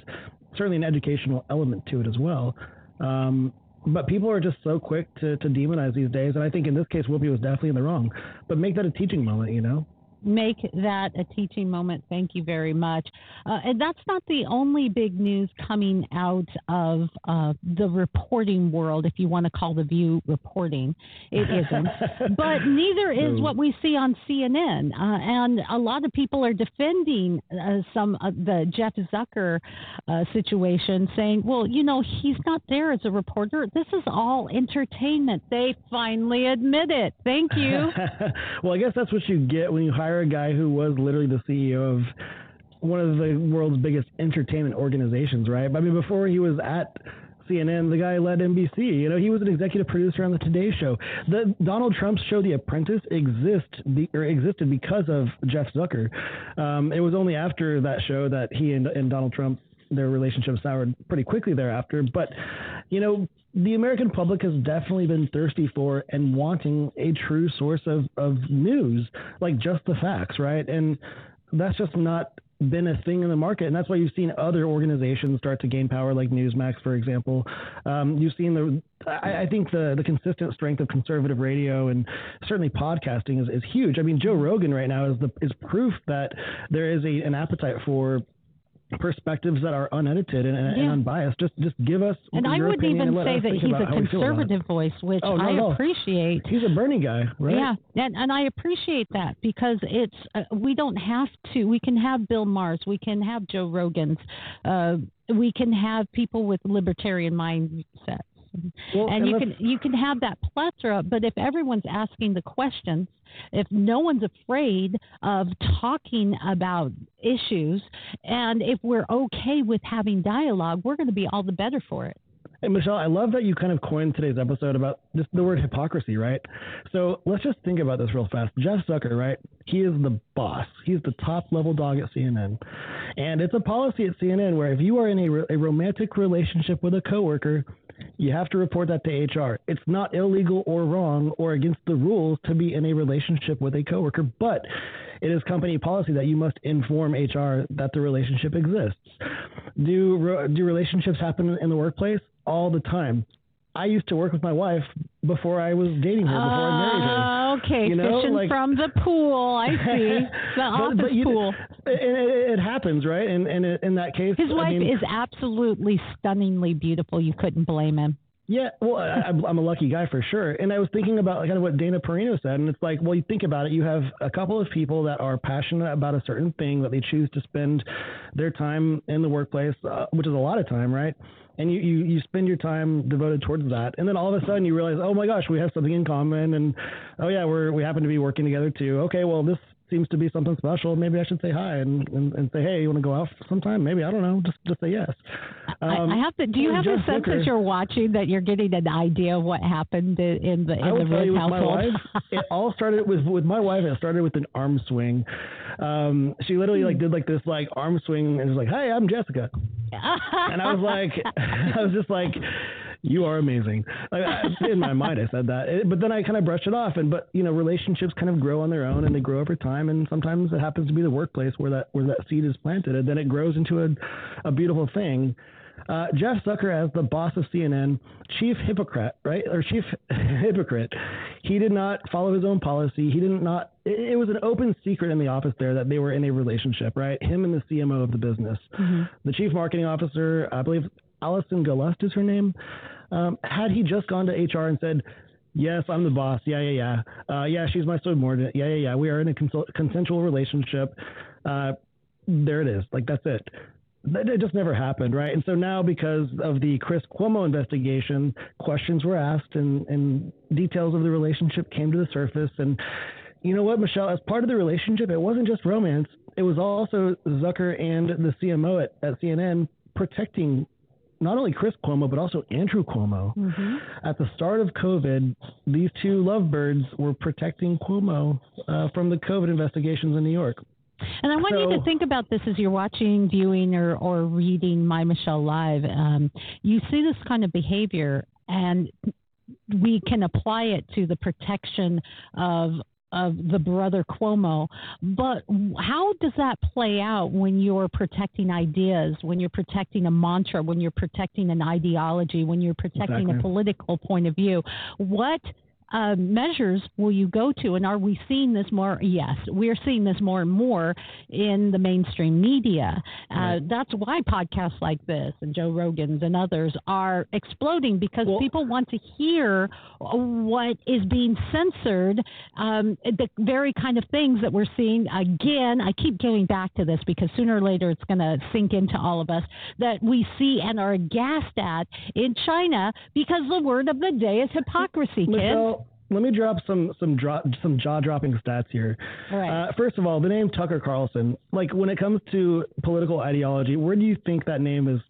certainly an educational element to it as well. Um, but people are just so quick to, to demonize these days, and I think in this case, Whoopi was definitely in the wrong. But make that a teaching moment, you know make that a teaching moment. Thank you very much. Uh, and that's not the only big news coming out of uh, the reporting world, if you want to call the View reporting. It isn't. but neither is what we see on CNN. Uh, and a lot of people are defending uh, some of the Jeff Zucker uh, situation, saying, well, you know, he's not there as a reporter. This is all entertainment. They finally admit it. Thank you. well, I guess that's what you get when you hire hire a guy who was literally the CEO of one of the world's biggest entertainment organizations, right? I mean, before he was at CNN, the guy led NBC. You know, he was an executive producer on the Today Show. The Donald Trump's show, The Apprentice, exist be, or existed because of Jeff Zucker. Um, it was only after that show that he and, and Donald Trump their relationship soured pretty quickly thereafter. But you know, the American public has definitely been thirsty for and wanting a true source of, of news, like just the facts, right? And that's just not been a thing in the market, and that's why you've seen other organizations start to gain power, like Newsmax, for example. Um, you've seen the, I, I, think the the consistent strength of conservative radio and certainly podcasting is, is huge. I mean, Joe Rogan right now is the is proof that there is a, an appetite for perspectives that are unedited and, yeah. and, unbiased. Just just give us. And I wouldn't even say that he's a conservative voice, which oh, I appreciate. He's a Bernie guy, right? Yeah, and and I appreciate that because it's uh, we don't have to. We can have Bill Maher's, we can have Joe Rogan's, uh, we can have people with libertarian mindsets. Well, and, and you can you can have that plethora, but if everyone's asking the questions, if no one's afraid of talking about issues, and if we're okay with having dialogue, we're going to be all the better for it. And Michelle, I love that you kind of coined today's episode about the word hypocrisy, right? So let's just think about this real fast. Jeff Zucker, right? He is the boss. He's the top level dog at CNN. And it's a policy at CNN where if you are in a, a romantic relationship with a coworker, you have to report that to HR. It's not illegal or wrong or against the rules to be in a relationship with a coworker, but it is company policy that you must inform HR that the relationship exists. Do do relationships happen in the workplace all the time? I used to work with my wife before I was dating her, before uh, I married her. Ah, okay, you know, fishing like, from the pool. I see the office but, but pool. It, it, it, happens, right? And and in that case, his wife I mean, is absolutely stunningly beautiful. You couldn't blame him. Yeah, well, I, am a lucky guy for sure. And I was thinking about kind of what Dana Perino said, and it's like, well, you think about it, you have a couple of people that are passionate about a certain thing that they choose to spend their time in the workplace, uh, which is a lot of time, right? and you, you, you spend your time devoted towards that and then all of a sudden you realize oh my gosh we have something in common and oh yeah we're we happen to be working together too okay well this seems to be something special maybe i should say hi and and, and say hey you want to go out sometime? Maybe i don't know just just say yes. Um, I, have to do you have a sense as you're watching that you're getting an idea of what happened in the in I the Rose household? wife, it all started with with my wife it started with an arm swing. Um, she literally like did like this like arm swing and was like, "Hey, I'm Jessica," and I was like, I was just like. You are amazing. Like, in my mind, I said that, it, but then I kind of brushed it off. And but you know, relationships kind of grow on their own, and they grow over time. And sometimes it happens to be the workplace where that where that seed is planted, and then it grows into a a beautiful thing. Uh, Jeff Zucker, as the boss of CNN, chief hypocrite, right, or chief hypocrite, he did not follow his own policy. He did not. It, it, was an open secret in the office there that they were in a relationship, right? Him and the CMO of the business, mm-hmm. the chief marketing officer, I believe Allison Gollust is her name. Um, had he just gone to HR and said, Yes, I'm the boss. Yeah, yeah, yeah. Uh, yeah, she's my subordinate. Yeah, yeah, yeah. We are in a consensual relationship. Uh, there it is. Like that's it it just never happened, right? And so now, because of the Chris Cuomo investigation, questions were asked and, and details of the relationship came to the surface. And you know what, Michelle? As part of the relationship, it wasn't just romance. It was also Zucker and the CMO at, at CNN protecting not only Chris Cuomo, but also Andrew Cuomo. Mm-hmm. At the start of COVID, these two lovebirds were protecting Cuomo uh, from the COVID investigations in New York. And I want so, you to think about this as you're watching, viewing, or, or reading My Michelle Live. Um, you see this kind of behavior and we can apply it to the protection of of the brother Cuomo. But how does that play out when you're protecting ideas, when you're protecting a mantra, when you're protecting an ideology, when you're protecting exactly. a political point of view? What uh, measures will you go to? And are we seeing this more? Yes, we're seeing this more and more in the mainstream media. Uh, right. That's why podcasts like this and Joe Rogan's and others are exploding because well, people want to hear what is being censored, um, the very kind of things that we're seeing. Again, I keep going back to this because sooner or later it's going to sink into all of us that we see and are aghast at in China because the word of the day is hypocrisy, kids. Michelle, let me drop some some drop some jaw dropping stats here. Right. Uh, first of all, the name Tucker Carlson. Like when it comes to political ideology, where do you think that name is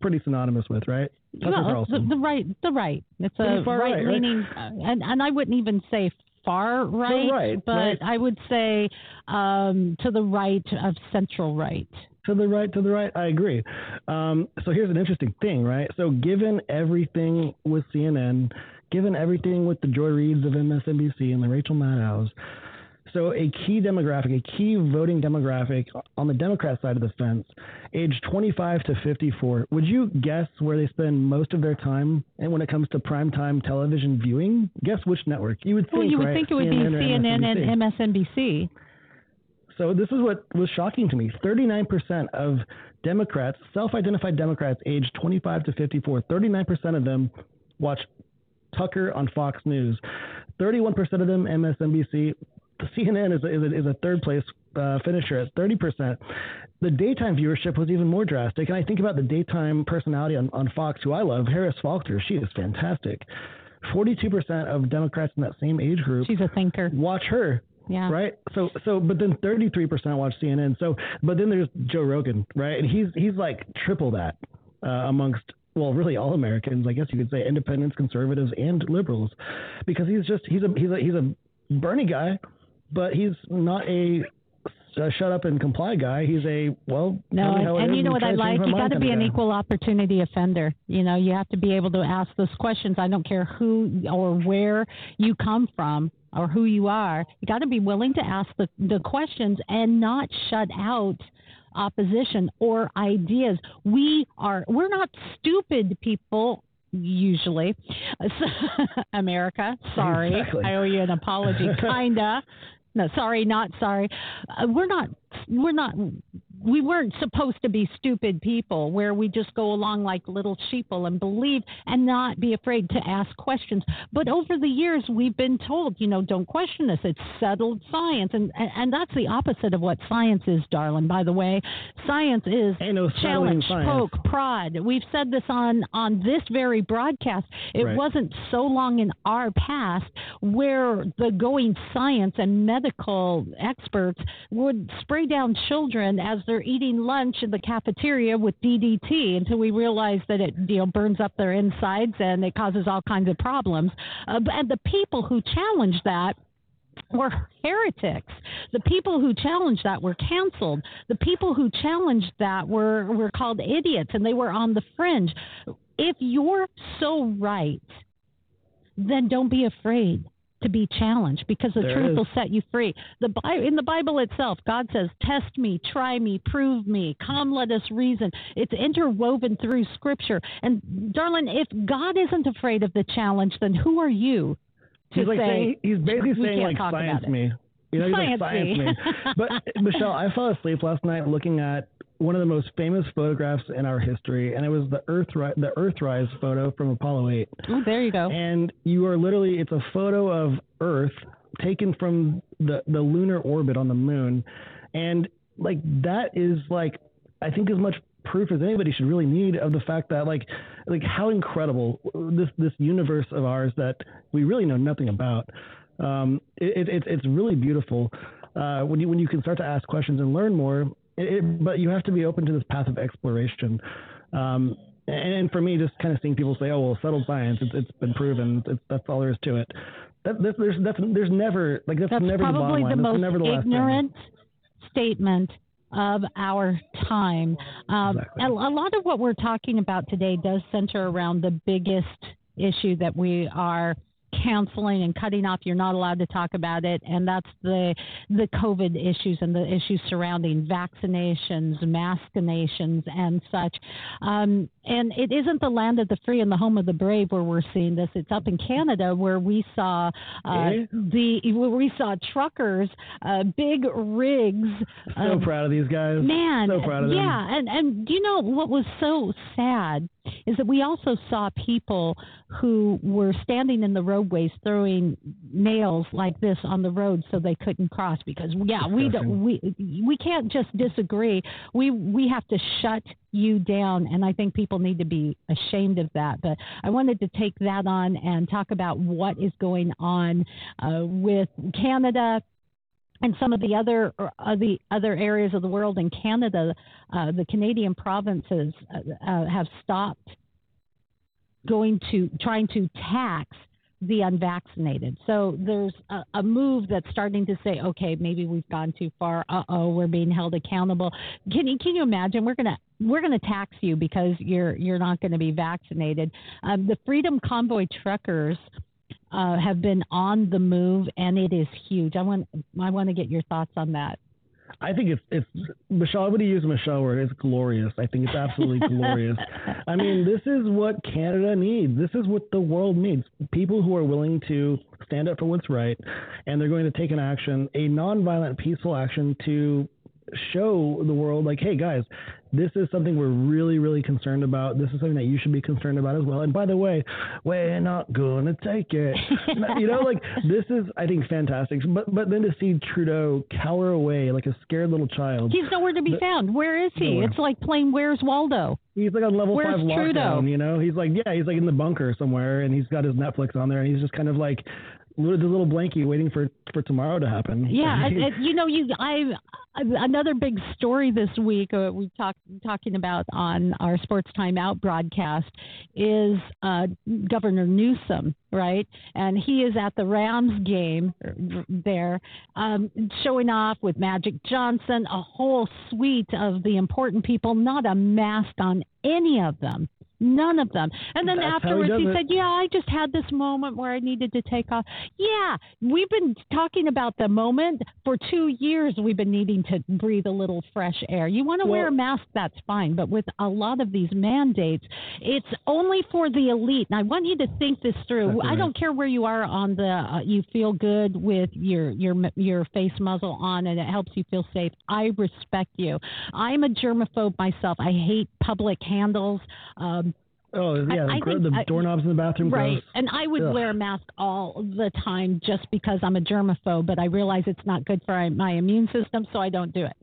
pretty synonymous with? Right. Tucker well, Carlson. The, the right, the right. It's a far right, right? right-leaning, uh, and and I wouldn't even say far right, right, but right. I would say um, to the right of central right. To the right, to the right. I agree. Um, so here's an interesting thing, right? So given everything with CNN, given everything with the Joy Reids of MSNBC and the Rachel Maddows, so a key demographic, a key voting demographic on the Democrat side of the fence, age 25 to 54. Would you guess where they spend most of their time? And when it comes to primetime television viewing, guess which network? You would think, Well, you would right? think it would CNN be CNN MSNBC. and MSNBC. So this is what was shocking to me. 39% of Democrats, self-identified Democrats aged 25 to 54, 39% of them watch Tucker on Fox News. 31% of them MSNBC. The CNN is a, is a, is a third place uh, finisher at 30%. The daytime viewership was even more drastic. And I think about the daytime personality on, on Fox, who I love, Harris Faulkner. She is fantastic. 42% of Democrats in that same age group She's a thinker. watch her Yeah. right? So so but then 33% watch CNN. So but then there's Joe Rogan, right? And he's he's like triple that uh, amongst well, really all Americans, I guess you could say independents, conservatives and liberals because he's just he's a he's a he's a Bernie guy, but he's not a, a shut up and comply guy. He's a well, No, tell me how it and you know what I like? You got to be an guy. equal opportunity offender. You know, you have to be able to ask those questions. I don't care who or where you come from or who you are. You got to be willing to ask the, the questions and not shut out opposition or ideas. We are we're not stupid people usually. America, sorry. Exactly. I owe you an apology kinda. No, sorry, not sorry. Uh, we're not. We're not. We weren't supposed to be stupid people where we just go along like little sheeple and believe and not be afraid to ask questions. But over the years, we've been told, you know, don't question us. It's settled science, and and, and that's the opposite of what science is, darling. By the way, science is no challenge, science. poke, prod. We've said this on on this very broadcast. It Right. wasn't so long in our past where the going science and medical experts would spray down children as they're eating lunch in the cafeteria with DDT until we realize that it you know burns up their insides and it causes all kinds of problems. Uh, and the people who challenged that were heretics. The people who challenged that were canceled. The people who challenged that were were called idiots and they were on the fringe. If you're so right, then don't be afraid to be challenged because the There truth is. will set you free. The Bi- in the Bible itself, God says, "Test me, try me, prove me. Come, let us reason." It's interwoven through Scripture. And darling, if God isn't afraid of the challenge, then who are you to He's like say saying, he's basically saying like science me. You know, he's like Science science me. me. But Michelle, I fell asleep last night looking at one of the most famous photographs in our history, and it was the Earth the Earthrise photo from Apollo 8. Oh, there you go. And you are literally it's a photo of Earth taken from the the lunar orbit on the moon, and like that is like I think as much proof as anybody should really need of the fact that like like how incredible this this universe of ours that we really know nothing about. Um, it, it, it's it's really beautiful uh, when you when you can start to ask questions and learn more. It, it, but you have to be open to this path of exploration. Um, and, and for me, just kind of seeing people say, "Oh, well, settled science. It's, it's been proven. It's, that's all there is to it." That, that, there's that's, there's never like that's, That's never the probably line. the most the ignorant statement of our time. Um, Exactly. a, a lot of what we're talking about today does center around the biggest issue that we are canceling and cutting off. You're not allowed to talk about it, and that's the the COVID issues and the issues surrounding vaccinations, maskinations, and such. Um, and it isn't the land of the free and the home of the brave where we're seeing this. It's up in Canada where we saw uh, the where we saw truckers, uh, big rigs. So proud of these guys. Man, so proud of them. yeah, and and you know what was so sad is that we also saw people who were standing in the roadways throwing nails like this on the road so they couldn't cross because yeah we don't we we can't just disagree we we have to shut you down and i think people need to be ashamed of that but i wanted to take that on and talk about what is going on uh, with canada and some of the other uh, the other areas of the world in Canada, uh, the Canadian provinces uh, uh, have stopped going to trying to tax the unvaccinated. So there's a, a, move that's starting to say, okay, maybe we've gone too far. Uh oh, we're being held accountable. Can you can you imagine? We're gonna we're gonna tax you because you're you're not going to be vaccinated. Um, the Freedom Convoy truckers. Uh, have been on the move, and it is huge. I want I want to get your thoughts on that. I think it's it's Michelle. I would use Michelle word. It's glorious. I think it's absolutely glorious. I mean, this is what Canada needs. This is what the world needs. People who are willing to stand up for what's right, and they're going to take an action, a nonviolent, peaceful action to show the world, like, hey guys, this is something we're really, really concerned about. This is something that you should be concerned about as well. And by the way, we're not going to take it. you know, like this is, I think, fantastic. But but then to see Trudeau cower away like a scared little child. He's nowhere to be found. Where is he? Nowhere. It's like playing Where's Waldo. He's like on level Where's five Trudeau? lockdown. You know, he's like yeah, he's like in the bunker somewhere, and he's got his Netflix on there, and he's just kind of like the little blankie waiting for for tomorrow to happen. Yeah, you know, you I another big story this week uh, we talked talking about on our Sports Time Out broadcast is uh, Governor Newsom, right? And he is at the Rams game there, um, showing off with Magic Johnson, a whole suite of the important people, not a mask on any of them. None of them. And then That's afterwards he, he said, Yeah, I just had this moment where I needed to take off. Yeah, we've been talking about the moment for two years. We've been needing to breathe a little fresh air. You want to well, wear a mask, that's fine. But with a lot of these mandates, it's only for the elite. And I want you to think this through. I don't care where you are on the, uh, you feel good with your, your, your face muzzle on and it helps you feel safe. I respect you. I'm a germaphobe myself. I hate public handles. Um, Oh yeah, I, I the, the doorknobs in the bathroom. Right, and I would Ugh. wear a mask all the time just because I'm a germaphobe, but I realize it's not good for my immune system, so I don't do it.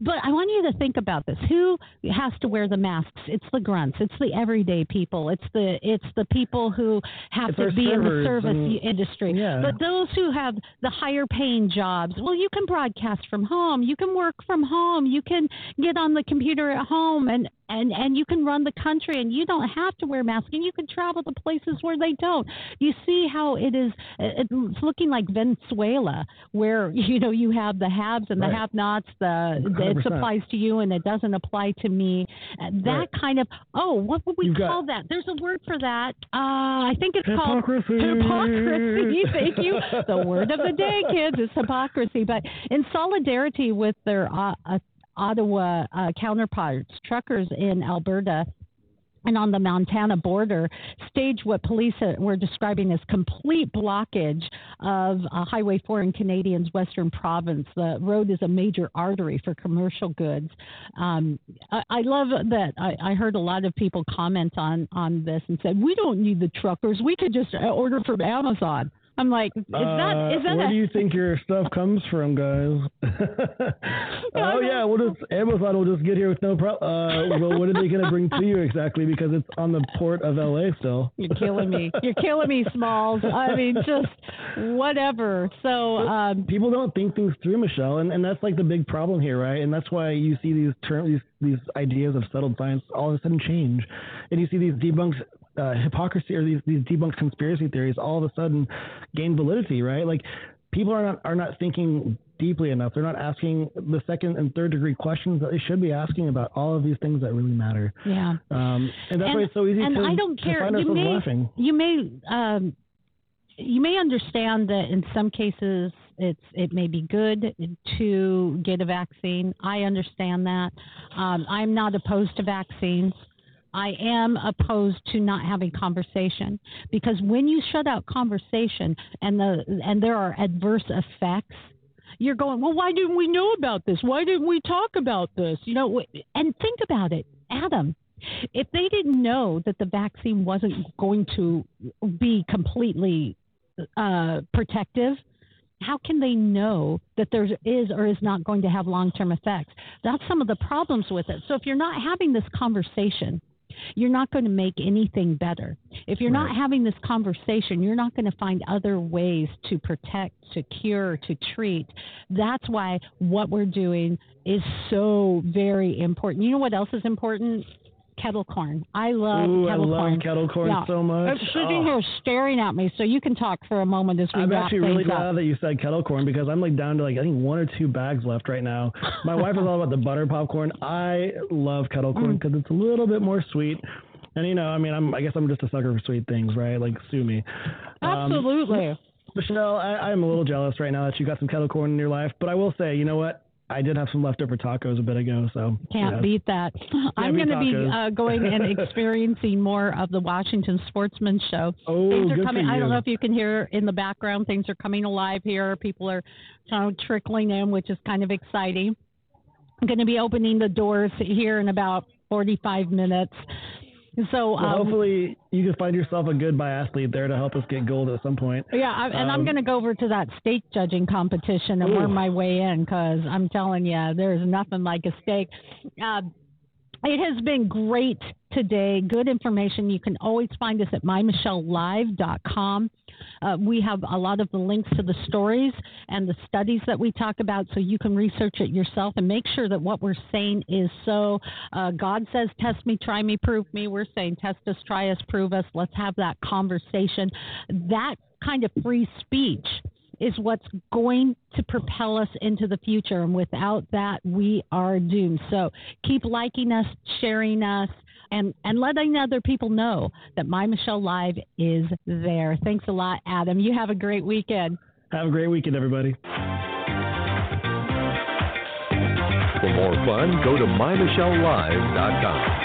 But I want you to think about this: who has to wear the masks? It's the grunts. It's the everyday people. It's the it's the people who have it's to be in the service and, industry. Yeah. But those who have the higher paying jobs, well, you can broadcast from home. You can work from home. You can get on the computer at home and and and you can run the country and you don't have to wear masks and you can travel to places where they don't you see how it is it's looking like venezuela where you know you have the haves and the Right. have nots the 100%. it applies to you and it doesn't apply to me Uh, that Right. kind of oh what would we You've got- call that there's a word for that uh i think it's called Hypocrisy. hypocrisy thank you the word of the day kids is hypocrisy but in solidarity with their uh, Ottawa uh, counterparts, truckers in Alberta and on the Montana border, staged what police uh, were describing as complete blockage of uh, Highway 4 in Canadian's western province. The road is a major artery for commercial goods. Um, I, I love that I, I heard a lot of people comment on, on this and said, We don't need the truckers. We could just uh, order from Amazon. I'm like, is that Uh, is that where a, do you think your stuff comes from, guys? oh yeah, we'll just Amazon will just get here with no problem. Uh, well, what are they going to bring to you exactly? Because it's on the port of LA still. You're killing me. You're killing me, Smalls. I mean, just whatever. So, um, People don't think things through, Michelle, and, and that's like the big problem here, right? And that's why you see these terms, these these ideas of settled science all of a sudden change, and you see these debunks uh, hypocrisy or these these debunked conspiracy theories all of a sudden gain validity, right? Like people are not are not thinking deeply enough. They're not asking the second and third degree questions that they should be asking about all of these things that really matter. Yeah. Um, and that's and, why it's so easy and to, I don't care. you may, laughing. You may um, you may understand that in some cases it's it may be good to get a vaccine. I understand that. Um, I'm not opposed to vaccines. I am opposed to not having conversation because when you shut out conversation and the and there are adverse effects, you're going, well, why didn't we know about this? Why didn't we talk about this? You know, and think about it, Adam. If they didn't know that the vaccine wasn't going to be completely uh, protective, how can they know that there is or is not going to have long term effects? That's some of the problems with it. So if you're not having this conversation, you're not going to make anything better. If you're right. not having this conversation, you're not going to find other ways to protect, to cure, to treat. That's why what we're doing is so very important. You know what else is important? Kettle corn. I love Ooh, kettle I love corn. kettle corn yeah. so much. I'm sitting oh. here staring at me, so you can talk for a moment as we I'm wrap actually really up. glad that you said kettle corn because I'm like down to like I think one or two bags left right now. My wife is all about the butter popcorn. I love kettle corn because mm. it's a little bit more sweet. And you know, I mean, I'm I guess I'm just a sucker for sweet things, right? Like sue me. Absolutely. Um, Michelle, I, I'm a little jealous right now that you got some kettle corn in your life. But I will say, you know what? I did have some leftover tacos a bit ago, so can't beat that. I'm going to be uh, going and experiencing more of the Washington Sportsman Show. Oh, things are good coming. for you. I don't know if you can hear in the background. Things are coming alive here. People are kind of trickling in, which is kind of exciting. I'm going to be opening the doors here in about 45 minutes. So well, um, hopefully you can find yourself a good biathlete there to help us get gold at some point. Yeah, I, and um, I'm going to go over to that steak judging competition and ooh. worm my way in because I'm telling you, there's nothing like a steak. Uh, it has been great today. Good information. You can always find us at mymichellelive.com. Uh, we have a lot of the links to the stories and the studies that we talk about so you can research it yourself and make sure that what we're saying is so. Uh, God says, test me, try me, prove me. We're saying, test us, try us, prove us. Let's have that conversation. That kind of free speech is what's going to propel us into the future. And without that, we are doomed. So keep liking us, sharing us, and, and letting other people know that My Michelle Live is there. Thanks a lot, Adam. You have a great weekend. Have a great weekend, everybody. For more fun, go to mymichellelive.com.